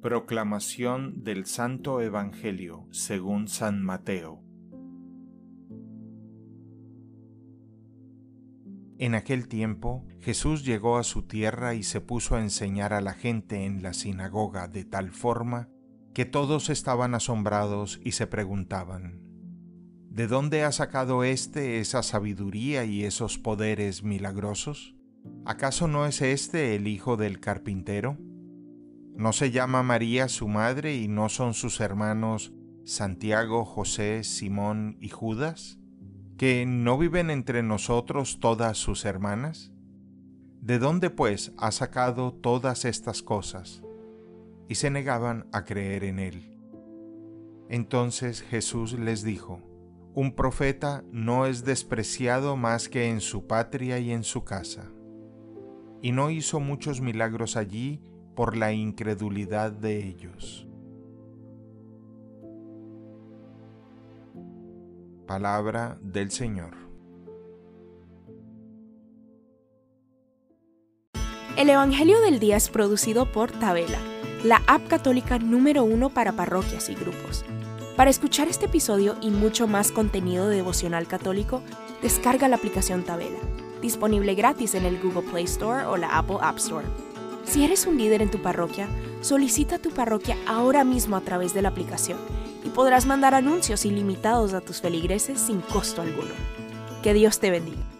Proclamación del Santo Evangelio según San Mateo En aquel tiempo Jesús llegó a su tierra y se puso a enseñar a la gente en la sinagoga de tal forma que todos estaban asombrados y se preguntaban, ¿de dónde ha sacado éste esa sabiduría y esos poderes milagrosos? ¿Acaso no es éste el hijo del carpintero? ¿No se llama María su madre y no son sus hermanos Santiago, José, Simón y Judas? ¿Que no viven entre nosotros todas sus hermanas? ¿De dónde pues ha sacado todas estas cosas? Y se negaban a creer en él. Entonces Jesús les dijo, Un profeta no es despreciado más que en su patria y en su casa. Y no hizo muchos milagros allí por la incredulidad de ellos. Palabra del Señor. El Evangelio del Día es producido por Tabela, la app católica número uno para parroquias y grupos. Para escuchar este episodio y mucho más contenido devocional católico, descarga la aplicación Tabela, disponible gratis en el Google Play Store o la Apple App Store. Si eres un líder en tu parroquia, solicita tu parroquia ahora mismo a través de la aplicación y podrás mandar anuncios ilimitados a tus feligreses sin costo alguno. Que Dios te bendiga.